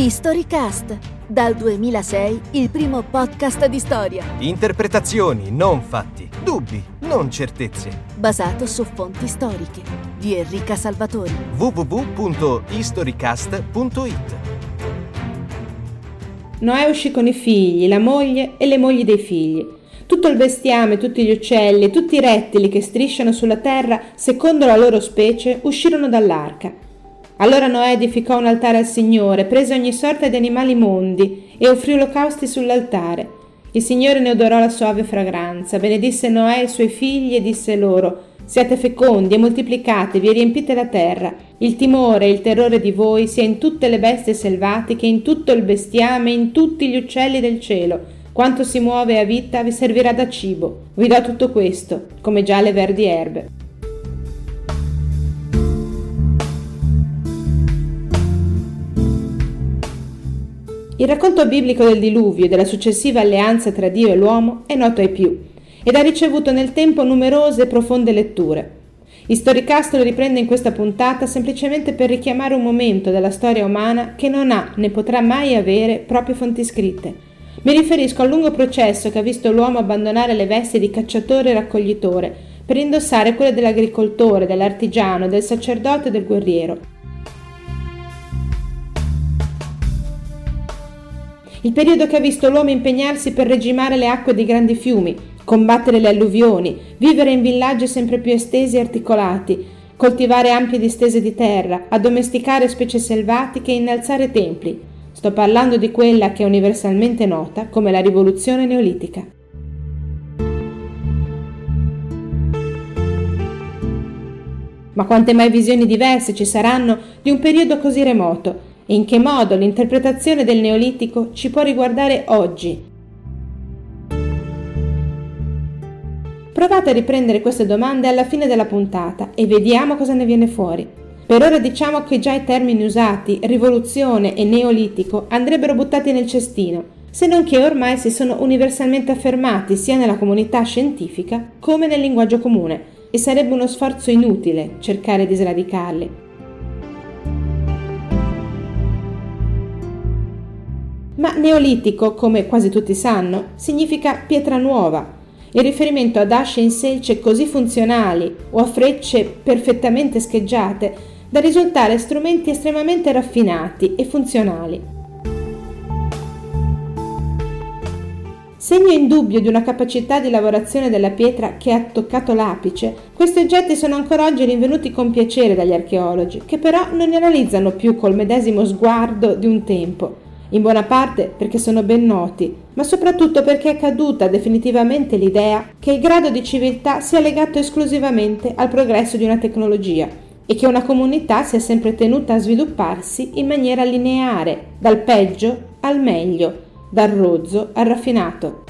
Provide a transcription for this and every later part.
Historycast, dal 2006 il primo podcast di storia. Interpretazioni, non fatti. Dubbi, non certezze. Basato su fonti storiche. Di Enrica Salvatori. www.historycast.it Noè uscì con i figli, la moglie e le mogli dei figli. Tutto il bestiame, tutti gli uccelli, tutti i rettili che strisciano sulla terra, secondo la loro specie, uscirono dall'arca allora Noè edificò un altare al Signore, prese ogni sorta di animali mondi e offrì olocausti sull'altare. Il Signore ne odorò la suave fragranza, benedisse Noè e i suoi figli e disse loro Siate fecondi e moltiplicatevi e riempite la terra. Il timore e il terrore di voi sia in tutte le bestie selvatiche, in tutto il bestiame, in tutti gli uccelli del cielo. Quanto si muove a vita vi servirà da cibo. Vi do tutto questo, come già le verdi erbe. Il racconto biblico del diluvio e della successiva alleanza tra Dio e l'uomo è noto ai più ed ha ricevuto nel tempo numerose e profonde letture. Historicast lo riprende in questa puntata semplicemente per richiamare un momento della storia umana che non ha né potrà mai avere proprie fonti scritte. Mi riferisco al lungo processo che ha visto l'uomo abbandonare le vesti di cacciatore e raccoglitore per indossare quelle dell'agricoltore, dell'artigiano, del sacerdote e del guerriero il periodo che ha visto l'uomo impegnarsi per regimare le acque dei grandi fiumi, combattere le alluvioni, vivere in villaggi sempre più estesi e articolati, coltivare ampie distese di terra, addomesticare specie selvatiche e innalzare templi. Sto parlando di quella che è universalmente nota come la rivoluzione neolitica. Ma quante mai visioni diverse ci saranno di un periodo così remoto, e in che modo l'interpretazione del Neolitico ci può riguardare oggi. Provate a riprendere queste domande alla fine della puntata e vediamo cosa ne viene fuori. Per ora diciamo che già i termini usati, rivoluzione e neolitico, andrebbero buttati nel cestino, se non che ormai si sono universalmente affermati sia nella comunità scientifica come nel linguaggio comune, e sarebbe uno sforzo inutile cercare di sradicarli. Ma neolitico, come quasi tutti sanno, significa pietra nuova. Il riferimento ad asce in selce così funzionali o a frecce perfettamente scheggiate da risultare strumenti estremamente raffinati e funzionali. Segno indubbio di una capacità di lavorazione della pietra che ha toccato l'apice, questi oggetti sono ancora oggi rinvenuti con piacere dagli archeologi, che però non li analizzano più col medesimo sguardo di un tempo, in buona parte perché sono ben noti, ma soprattutto perché è caduta definitivamente l'idea che il grado di civiltà sia legato esclusivamente al progresso di una tecnologia e che una comunità sia sempre tenuta a svilupparsi in maniera lineare, dal peggio al meglio, dal rozzo al raffinato.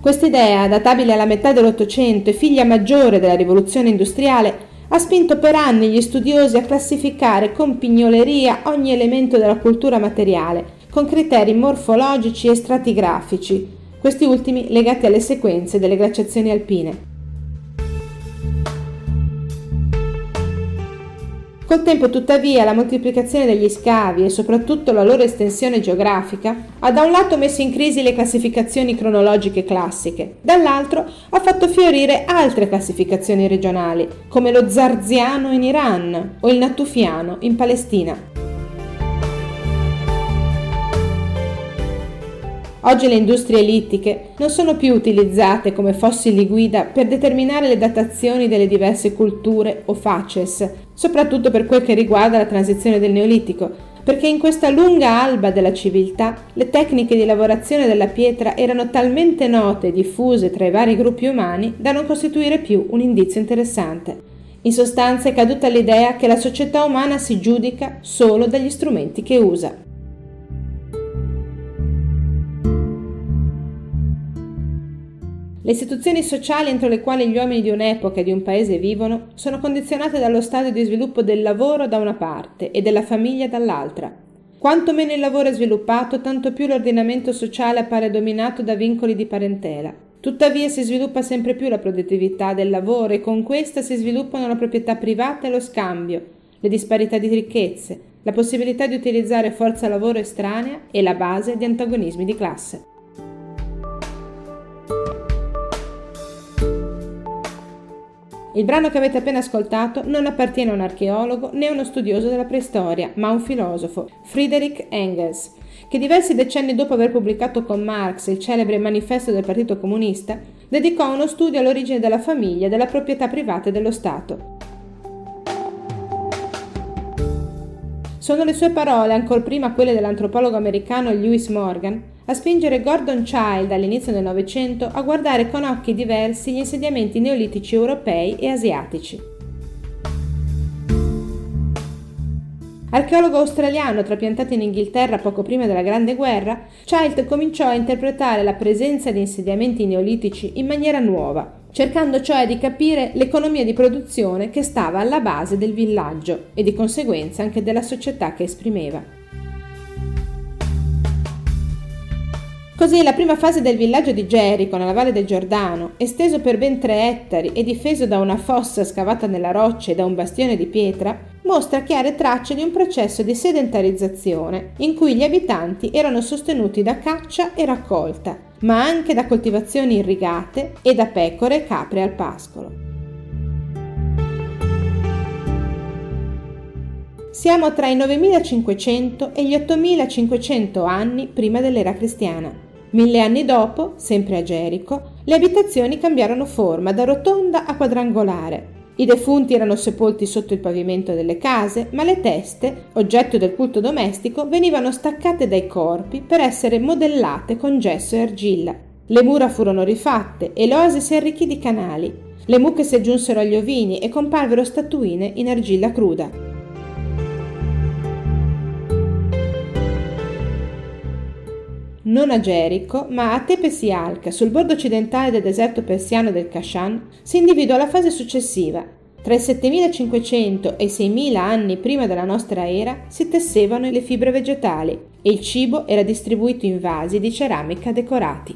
Quest'idea, databile alla metà dell'Ottocento e figlia maggiore della rivoluzione industriale, ha spinto per anni gli studiosi a classificare con pignoleria ogni elemento della cultura materiale, con criteri morfologici e stratigrafici, questi ultimi legati alle sequenze delle glaciazioni alpine. Col tempo, tuttavia, la moltiplicazione degli scavi e soprattutto la loro estensione geografica ha da un lato messo in crisi le classificazioni cronologiche classiche, dall'altro ha fatto fiorire altre classificazioni regionali, come lo zarziano in Iran o il natufiano in Palestina. Oggi le industrie ellittiche non sono più utilizzate come fossili guida per determinare le datazioni delle diverse culture o facies, soprattutto per quel che riguarda la transizione del Neolitico, perché in questa lunga alba della civiltà le tecniche di lavorazione della pietra erano talmente note e diffuse tra i vari gruppi umani da non costituire più un indizio interessante. In sostanza è caduta l'idea che la società umana si giudica solo dagli strumenti che usa. Le istituzioni sociali entro le quali gli uomini di un'epoca e di un paese vivono sono condizionate dallo stadio di sviluppo del lavoro da una parte e della famiglia dall'altra. Quanto meno il lavoro è sviluppato, tanto più l'ordinamento sociale appare dominato da vincoli di parentela. Tuttavia si sviluppa sempre più la produttività del lavoro e con questa si sviluppano la proprietà privata e lo scambio, le disparità di ricchezze, la possibilità di utilizzare forza lavoro estranea e la base di antagonismi di classe. Il brano che avete appena ascoltato non appartiene a un archeologo né a uno studioso della preistoria, ma a un filosofo, Friedrich Engels, che diversi decenni dopo aver pubblicato con Marx il celebre manifesto del Partito Comunista, dedicò uno studio all'origine della famiglia e della proprietà privata dello Stato. Sono le sue parole, ancor prima quelle dell'antropologo americano Lewis Morgan, a spingere Gordon Child all'inizio del Novecento a guardare con occhi diversi gli insediamenti neolitici europei e asiatici. Archeologo australiano trapiantato in Inghilterra poco prima della Grande Guerra, Child cominciò a interpretare la presenza di insediamenti neolitici in maniera nuova, cercando cioè di capire l'economia di produzione che stava alla base del villaggio e di conseguenza anche della società che esprimeva. Così la prima fase del villaggio di Gerico, nella valle del Giordano, esteso per ben tre ettari e difeso da una fossa scavata nella roccia e da un bastione di pietra, mostra chiare tracce di un processo di sedentarizzazione in cui gli abitanti erano sostenuti da caccia e raccolta, ma anche da coltivazioni irrigate e da pecore e capre al pascolo. Siamo tra i 9500 e gli 8500 anni prima dell'era cristiana. Mille anni dopo, sempre a Gerico, le abitazioni cambiarono forma da rotonda a quadrangolare. I defunti erano sepolti sotto il pavimento delle case, ma le teste, oggetto del culto domestico, venivano staccate dai corpi per essere modellate con gesso e argilla. Le mura furono rifatte e l'oasi si arricchì di canali. Le mucche si aggiunsero agli ovini e comparvero statuine in argilla cruda. Non a Gerico, ma a Tepesialca, sul bordo occidentale del deserto persiano del Kashan, si individua la fase successiva. Tra i 7500 e i 6000 anni prima della nostra era si tessevano le fibre vegetali e il cibo era distribuito in vasi di ceramica decorati.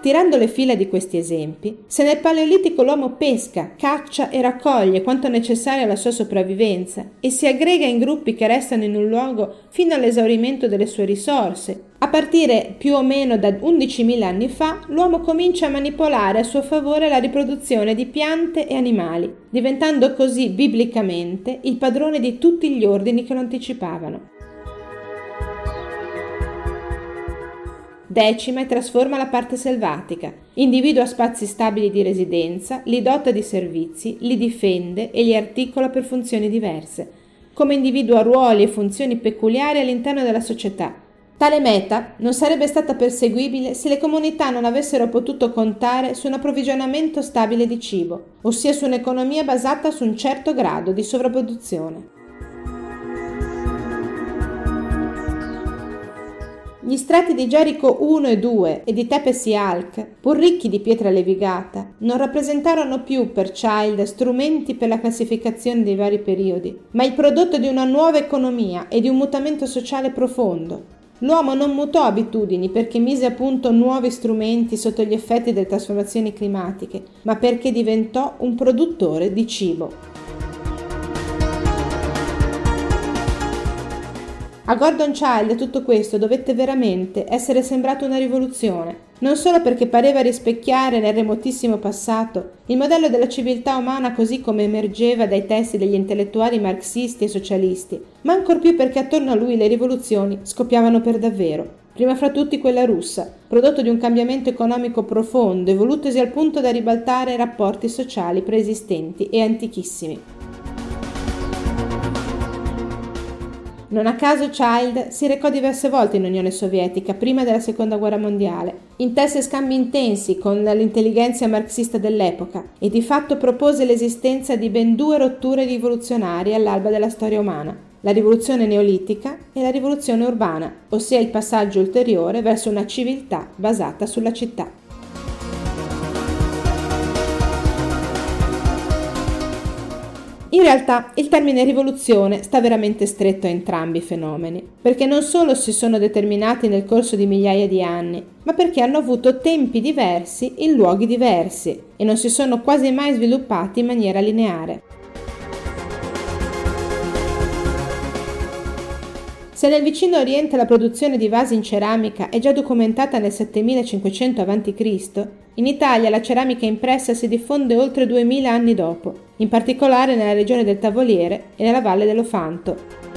Tirando le fila di questi esempi, se nel Paleolitico l'uomo pesca, caccia e raccoglie quanto necessario alla sua sopravvivenza e si aggrega in gruppi che restano in un luogo fino all'esaurimento delle sue risorse, a partire più o meno da 11.000 anni fa, l'uomo comincia a manipolare a suo favore la riproduzione di piante e animali, diventando così biblicamente il padrone di tutti gli ordini che lo anticipavano. Decima e trasforma la parte selvatica, individua spazi stabili di residenza, li dota di servizi, li difende e li articola per funzioni diverse, come individua ruoli e funzioni peculiari all'interno della società. Tale meta non sarebbe stata perseguibile se le comunità non avessero potuto contare su un approvvigionamento stabile di cibo, ossia su un'economia basata su un certo grado di sovrapproduzione. Gli strati di Gerico 1 e 2 e di Tepes e Alc, pur ricchi di pietra levigata, non rappresentarono più per Child strumenti per la classificazione dei vari periodi, ma il prodotto di una nuova economia e di un mutamento sociale profondo. L'uomo non mutò abitudini perché mise a punto nuovi strumenti sotto gli effetti delle trasformazioni climatiche, ma perché diventò un produttore di cibo. A Gordon Child tutto questo dovette veramente essere sembrato una rivoluzione, non solo perché pareva rispecchiare nel remotissimo passato il modello della civiltà umana così come emergeva dai testi degli intellettuali marxisti e socialisti, ma ancor più perché attorno a lui le rivoluzioni scoppiavano per davvero. Prima fra tutti quella russa, prodotto di un cambiamento economico profondo, evolutosi al punto da ribaltare rapporti sociali preesistenti e antichissimi. Non a caso Child si recò diverse volte in Unione Sovietica prima della Seconda Guerra Mondiale, intesse scambi intensi con l'intelligenza marxista dell'epoca e di fatto propose l'esistenza di ben due rotture rivoluzionarie all'alba della storia umana, la rivoluzione neolitica e la rivoluzione urbana, ossia il passaggio ulteriore verso una civiltà basata sulla città. In realtà il termine rivoluzione sta veramente stretto a entrambi i fenomeni, perché non solo si sono determinati nel corso di migliaia di anni, ma perché hanno avuto tempi diversi in luoghi diversi e non si sono quasi mai sviluppati in maniera lineare. Se nel vicino Oriente la produzione di vasi in ceramica è già documentata nel 7500 a.C., in Italia la ceramica impressa si diffonde oltre 2000 anni dopo, in particolare nella regione del Tavoliere e nella valle dell'Ofanto.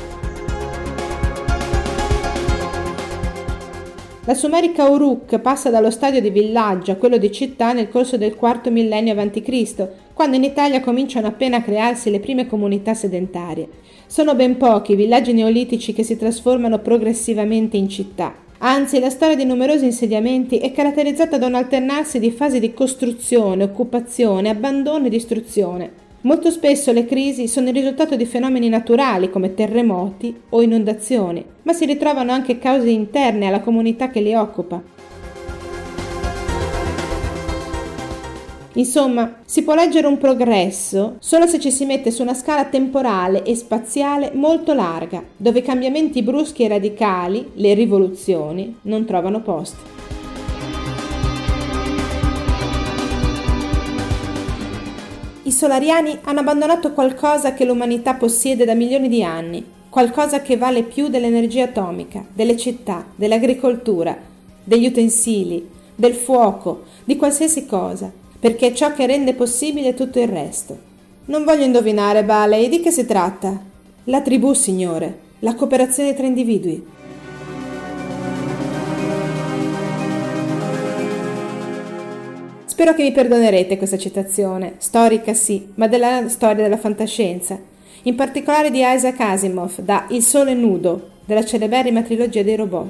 La sumerica Uruk passa dallo stadio di villaggio a quello di città nel corso del IV millennio a.C., quando in Italia cominciano appena a crearsi le prime comunità sedentarie. Sono ben pochi i villaggi neolitici che si trasformano progressivamente in città. Anzi, la storia di numerosi insediamenti è caratterizzata da un alternarsi di fasi di costruzione, occupazione, abbandono e distruzione. Molto spesso le crisi sono il risultato di fenomeni naturali come terremoti o inondazioni, ma si ritrovano anche cause interne alla comunità che li occupa. Insomma, si può leggere un progresso solo se ci si mette su una scala temporale e spaziale molto larga, dove i cambiamenti bruschi e radicali, le rivoluzioni, non trovano posto. I solariani hanno abbandonato qualcosa che l'umanità possiede da milioni di anni, qualcosa che vale più dell'energia atomica, delle città, dell'agricoltura, degli utensili, del fuoco, di qualsiasi cosa, perché è ciò che rende possibile tutto il resto. Non voglio indovinare, Baley, di che si tratta? La tribù, signore, la cooperazione tra individui. Spero che mi perdonerete questa citazione, storica sì, ma della storia della fantascienza, in particolare di Isaac Asimov da Il sole nudo, della celeberrima trilogia dei robot.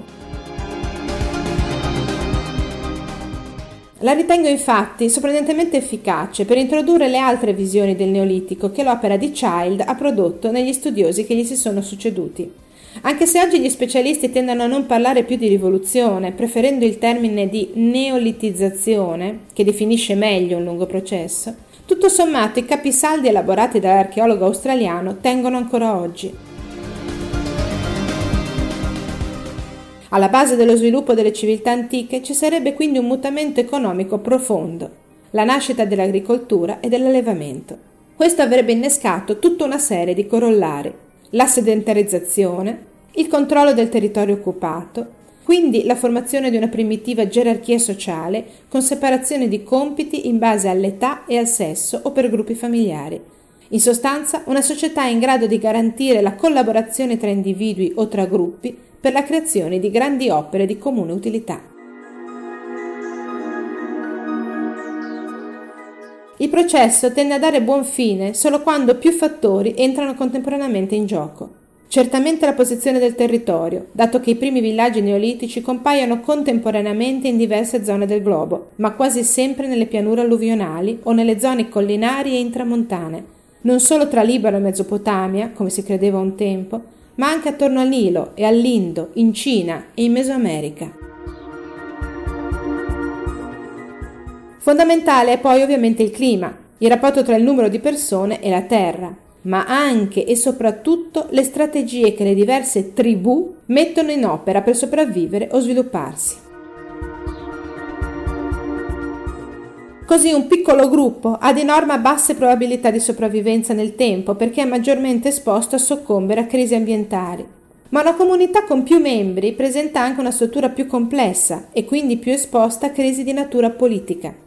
La ritengo infatti sorprendentemente efficace per introdurre le altre visioni del Neolitico che l'opera di Child ha prodotto negli studiosi che gli si sono succeduti. Anche se oggi gli specialisti tendono a non parlare più di rivoluzione, preferendo il termine di neolitizzazione, che definisce meglio un lungo processo, tutto sommato i capisaldi elaborati dall'archeologo australiano tengono ancora oggi. Alla base dello sviluppo delle civiltà antiche ci sarebbe quindi un mutamento economico profondo, la nascita dell'agricoltura e dell'allevamento. Questo avrebbe innescato tutta una serie di corollari, la sedentarizzazione, il controllo del territorio occupato, quindi la formazione di una primitiva gerarchia sociale con separazione di compiti in base all'età e al sesso o per gruppi familiari. In sostanza, una società in grado di garantire la collaborazione tra individui o tra gruppi per la creazione di grandi opere di comune utilità. Il processo tende a dare buon fine solo quando più fattori entrano contemporaneamente in gioco. Certamente la posizione del territorio, dato che i primi villaggi neolitici compaiono contemporaneamente in diverse zone del globo, ma quasi sempre nelle pianure alluvionali o nelle zone collinari e intramontane, non solo tra Libano e Mesopotamia, come si credeva un tempo, ma anche attorno al Nilo e all'Indo, in Cina e in Mesoamerica. Fondamentale è poi ovviamente il clima, il rapporto tra il numero di persone e la terra, ma anche e soprattutto le strategie che le diverse tribù mettono in opera per sopravvivere o svilupparsi. Così un piccolo gruppo ha di norma basse probabilità di sopravvivenza nel tempo perché è maggiormente esposto a soccombere a crisi ambientali. Ma una comunità con più membri presenta anche una struttura più complessa e quindi più esposta a crisi di natura politica.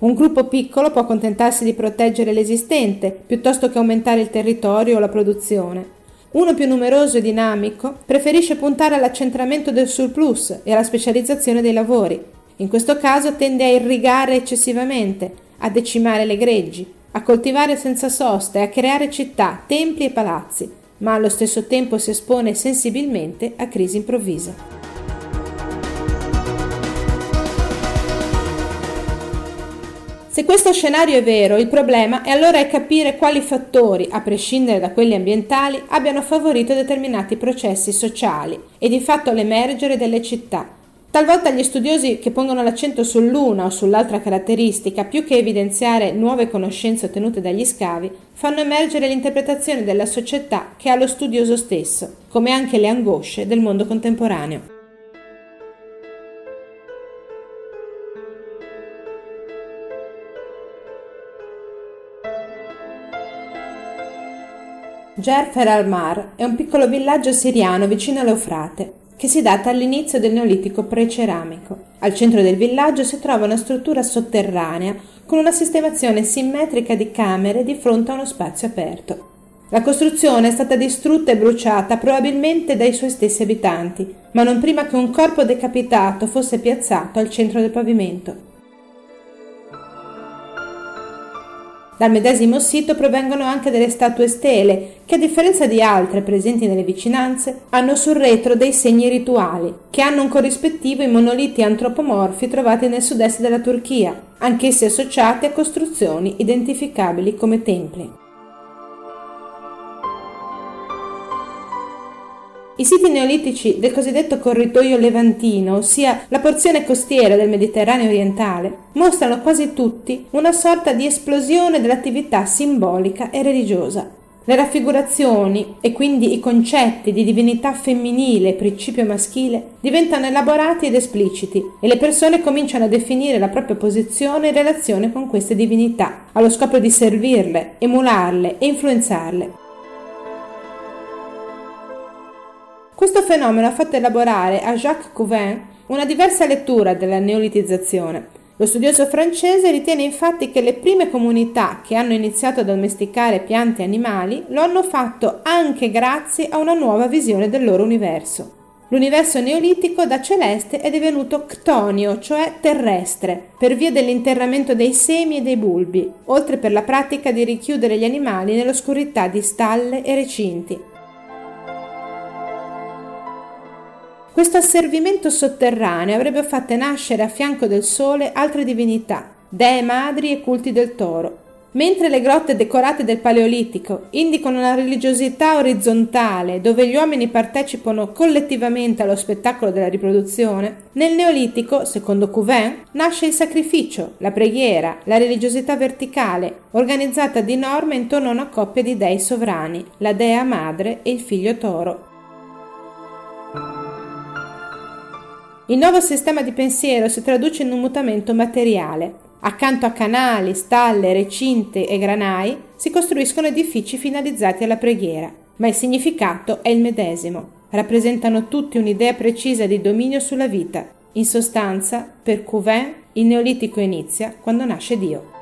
Un gruppo piccolo può accontentarsi di proteggere l'esistente piuttosto che aumentare il territorio o la produzione. Uno più numeroso e dinamico preferisce puntare all'accentramento del surplus e alla specializzazione dei lavori. In questo caso tende a irrigare eccessivamente, a decimare le greggi, a coltivare senza sosta e a creare città, templi e palazzi, ma allo stesso tempo si espone sensibilmente a crisi improvvise. Se questo scenario è vero, il problema è allora capire quali fattori, a prescindere da quelli ambientali, abbiano favorito determinati processi sociali e di fatto l'emergere delle città. Talvolta gli studiosi che pongono l'accento sull'una o sull'altra caratteristica, più che evidenziare nuove conoscenze ottenute dagli scavi, fanno emergere l'interpretazione della società che ha lo studioso stesso, come anche le angosce del mondo contemporaneo. Gerfer al-Mar è un piccolo villaggio siriano vicino all'Eufrate, che si data all'inizio del Neolitico preceramico. Al centro del villaggio si trova una struttura sotterranea con una sistemazione simmetrica di camere di fronte a uno spazio aperto. La costruzione è stata distrutta e bruciata probabilmente dai suoi stessi abitanti, ma non prima che un corpo decapitato fosse piazzato al centro del pavimento. Dal medesimo sito provengono anche delle statue stele, che a differenza di altre presenti nelle vicinanze, hanno sul retro dei segni rituali, che hanno un corrispettivo in monoliti antropomorfi trovati nel sud-est della Turchia, anch'essi associati a costruzioni identificabili come templi. I siti neolitici del cosiddetto corridoio levantino, ossia la porzione costiera del Mediterraneo orientale, mostrano quasi tutti una sorta di esplosione dell'attività simbolica e religiosa. Le raffigurazioni e quindi i concetti di divinità femminile e principio maschile diventano elaborati ed espliciti e le persone cominciano a definire la propria posizione in relazione con queste divinità, allo scopo di servirle, emularle e influenzarle. Questo fenomeno ha fatto elaborare a Jacques Couvin una diversa lettura della neolitizzazione. Lo studioso francese ritiene infatti che le prime comunità che hanno iniziato a domesticare piante e animali lo hanno fatto anche grazie a una nuova visione del loro universo. L'universo neolitico da celeste è divenuto ctonio, cioè terrestre, per via dell'interramento dei semi e dei bulbi, oltre per la pratica di richiudere gli animali nell'oscurità di stalle e recinti. Questo asservimento sotterraneo avrebbe fatto nascere a fianco del sole altre divinità, dee madri e culti del toro. Mentre le grotte decorate del Paleolitico indicano una religiosità orizzontale dove gli uomini partecipano collettivamente allo spettacolo della riproduzione, nel Neolitico, secondo Couvin, nasce il sacrificio, la preghiera, la religiosità verticale, organizzata di norma intorno a una coppia di dei sovrani, la dea madre e il figlio toro. Il nuovo sistema di pensiero si traduce in un mutamento materiale. Accanto a canali, stalle, recinte e granai si costruiscono edifici finalizzati alla preghiera, ma il significato è il medesimo. Rappresentano tutti un'idea precisa di dominio sulla vita. In sostanza, per Couvin, il neolitico inizia quando nasce Dio.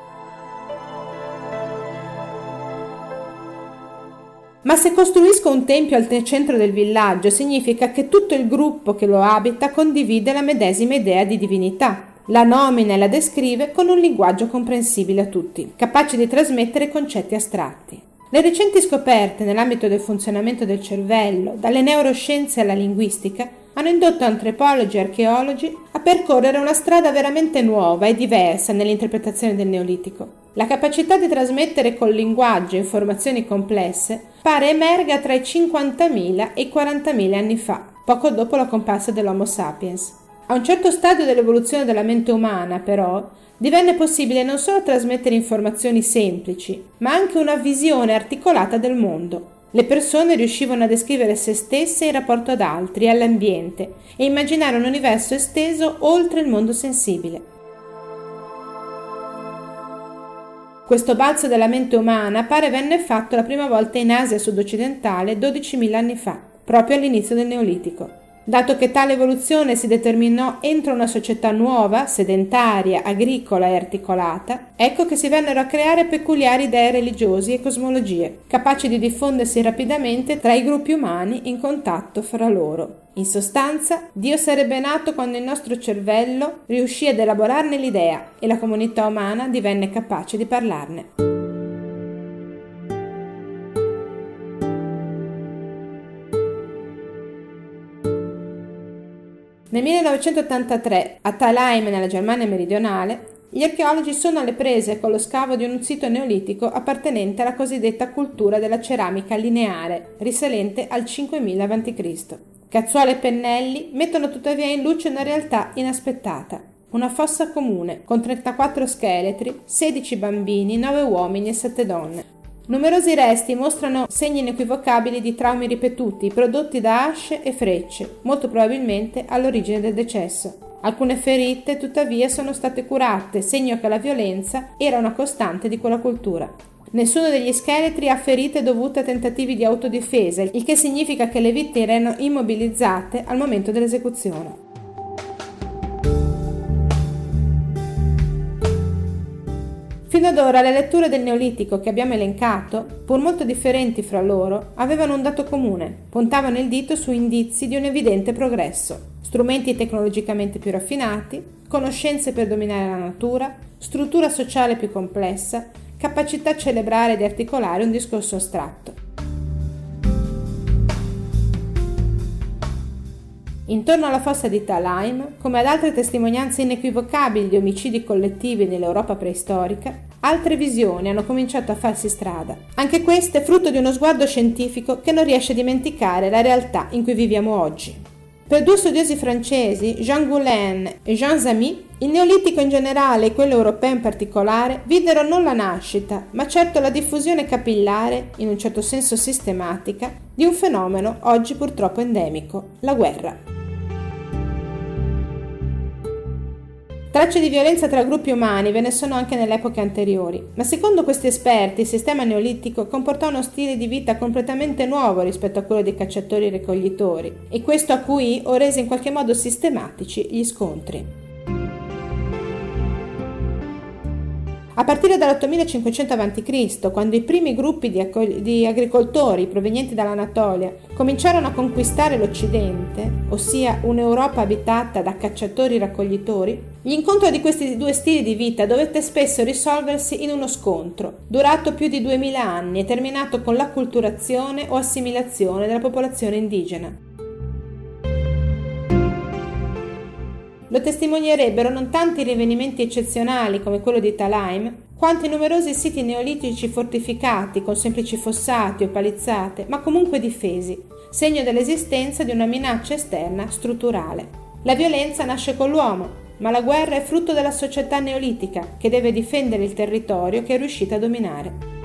Ma se costruisco un tempio al centro del villaggio, significa che tutto il gruppo che lo abita condivide la medesima idea di divinità. La nomina e la descrive con un linguaggio comprensibile a tutti, capace di trasmettere concetti astratti. Le recenti scoperte nell'ambito del funzionamento del cervello, dalle neuroscienze alla linguistica, hanno indotto antropologi e archeologi a percorrere una strada veramente nuova e diversa nell'interpretazione del Neolitico. La capacità di trasmettere col linguaggio informazioni complesse pare emerga tra i 50.000 e i 40.000 anni fa, poco dopo la comparsa dell'Homo sapiens. A un certo stadio dell'evoluzione della mente umana, però, divenne possibile non solo trasmettere informazioni semplici, ma anche una visione articolata del mondo. Le persone riuscivano a descrivere se stesse in rapporto ad altri all'ambiente e immaginare un universo esteso oltre il mondo sensibile. Questo balzo della mente umana pare venne fatto la prima volta in Asia sud-occidentale 12.000 anni fa, proprio all'inizio del Neolitico. Dato che tale evoluzione si determinò entro una società nuova, sedentaria, agricola e articolata, ecco che si vennero a creare peculiari idee religiosi e cosmologie, capaci di diffondersi rapidamente tra i gruppi umani in contatto fra loro. In sostanza, Dio sarebbe nato quando il nostro cervello riuscì ad elaborarne l'idea e la comunità umana divenne capace di parlarne. Nel 1983, a Thalheim, nella Germania meridionale, gli archeologi sono alle prese con lo scavo di un sito neolitico appartenente alla cosiddetta cultura della ceramica lineare, risalente al 5000 a.C. Cazzuole e pennelli mettono tuttavia in luce una realtà inaspettata. Una fossa comune, con 34 scheletri, 16 bambini, 9 uomini e 7 donne. Numerosi resti mostrano segni inequivocabili di traumi ripetuti prodotti da asce e frecce, molto probabilmente all'origine del decesso. Alcune ferite, tuttavia, sono state curate, segno che la violenza era una costante di quella cultura. Nessuno degli scheletri ha ferite dovute a tentativi di autodifesa, il che significa che le vittime erano immobilizzate al momento dell'esecuzione. Fino ad ora le letture del Neolitico che abbiamo elencato, pur molto differenti fra loro, avevano un dato comune, puntavano il dito su indizi di un evidente progresso, strumenti tecnologicamente più raffinati, conoscenze per dominare la natura, struttura sociale più complessa, capacità cerebrale di articolare un discorso astratto. Intorno alla fossa di Talaim, come ad altre testimonianze inequivocabili di omicidi collettivi nell'Europa preistorica, altre visioni hanno cominciato a farsi strada. Anche queste frutto di uno sguardo scientifico che non riesce a dimenticare la realtà in cui viviamo oggi. Per due studiosi francesi, Jean Goulain e Jean Zamy, il neolitico in generale e quello europeo in particolare videro non la nascita, ma certo la diffusione capillare, in un certo senso sistematica, di un fenomeno oggi purtroppo endemico, la guerra. Tracce di violenza tra gruppi umani ve ne sono anche nelle epoche anteriori, ma secondo questi esperti il sistema neolitico comportò uno stile di vita completamente nuovo rispetto a quello dei cacciatori-raccoglitori, e questo a cui ho reso in qualche modo sistematici gli scontri. A partire dall'8500 a.C., quando i primi gruppi di, accog- di, agricoltori provenienti dall'Anatolia cominciarono a conquistare l'Occidente, ossia un'Europa abitata da cacciatori-raccoglitori, l'incontro di questi due stili di vita dovette spesso risolversi in uno scontro, durato più di 2000 anni e terminato con l'acculturazione o assimilazione della popolazione indigena. Lo testimonierebbero non tanti rinvenimenti eccezionali come quello di Talaim, quanto i numerosi siti neolitici fortificati con semplici fossati o palizzate, ma comunque difesi, segno dell'esistenza di una minaccia esterna strutturale. La violenza nasce con l'uomo, ma la guerra è frutto della società neolitica che deve difendere il territorio che è riuscita a dominare.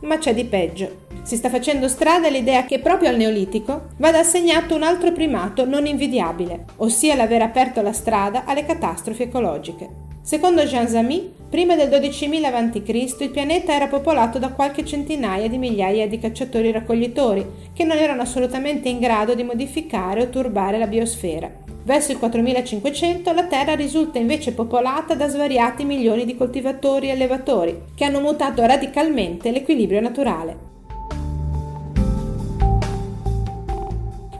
Ma c'è di peggio. Si sta facendo strada l'idea che proprio al Neolitico vada assegnato un altro primato non invidiabile, ossia l'aver aperto la strada alle catastrofi ecologiche. Secondo Jean Zamy, prima del 12.000 a.C. il pianeta era popolato da qualche centinaia di migliaia di cacciatori-raccoglitori che non erano assolutamente in grado di modificare o turbare la biosfera. Verso il 4500 la Terra risulta invece popolata da svariati milioni di coltivatori e allevatori che hanno mutato radicalmente l'equilibrio naturale.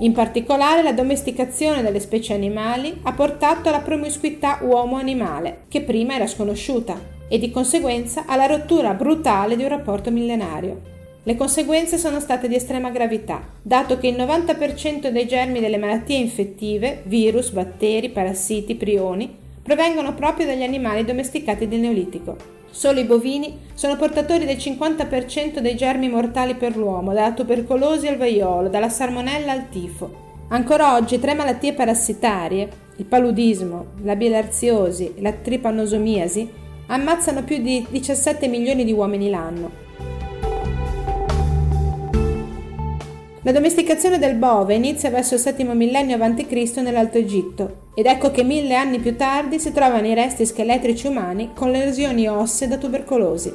In particolare la domesticazione delle specie animali ha portato alla promiscuità uomo-animale, che prima era sconosciuta, e di conseguenza alla rottura brutale di un rapporto millenario. Le conseguenze sono state di estrema gravità, dato che il 90% dei germi delle malattie infettive, virus, batteri, parassiti, prioni, provengono proprio dagli animali domesticati del Neolitico. Solo i bovini sono portatori del 50% dei germi mortali per l'uomo, dalla tubercolosi al vaiolo, dalla salmonella al tifo. Ancora oggi tre malattie parassitarie, il paludismo, la bilarziosi e la tripanosomiasi, ammazzano più di 17 milioni di uomini l'anno. La domesticazione del bove inizia verso il VII millennio a.C. nell'Alto Egitto ed ecco che mille anni più tardi si trovano i resti scheletrici umani con lesioni ossee da tubercolosi.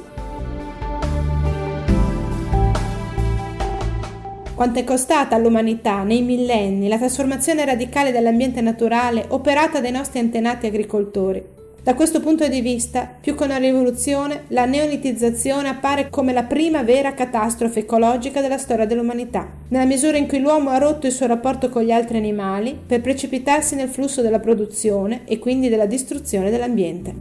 Quanto è costata all'umanità nei millenni la trasformazione radicale dell'ambiente naturale operata dai nostri antenati agricoltori? Da questo punto di vista, più che una rivoluzione, la neolitizzazione appare come la prima vera catastrofe ecologica della storia dell'umanità, nella misura in cui l'uomo ha rotto il suo rapporto con gli altri animali per precipitarsi nel flusso della produzione e quindi della distruzione dell'ambiente.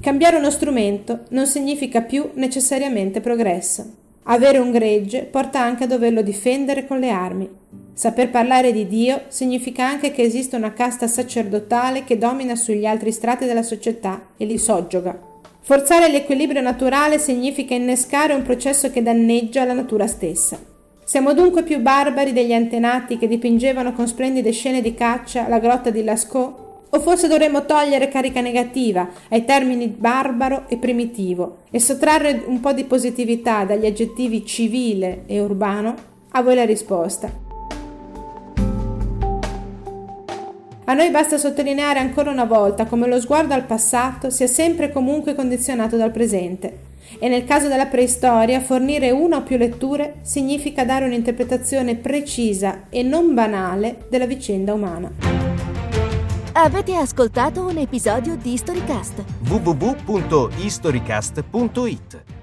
Cambiare uno strumento non significa più necessariamente progresso. Avere un gregge porta anche a doverlo difendere con le armi. Saper parlare di Dio significa anche che esiste una casta sacerdotale che domina sugli altri strati della società e li soggioga. Forzare l'equilibrio naturale significa innescare un processo che danneggia la natura stessa. Siamo dunque più barbari degli antenati che dipingevano con splendide scene di caccia la grotta di Lascaux? O forse dovremmo togliere carica negativa ai termini barbaro e primitivo e sottrarre un po' di positività dagli aggettivi civile e urbano? A voi la risposta. A noi basta sottolineare ancora una volta come lo sguardo al passato sia sempre e comunque condizionato dal presente e nel caso della preistoria fornire una o più letture significa dare un'interpretazione precisa e non banale della vicenda umana. Avete ascoltato un episodio di Storycast? www.historycast.it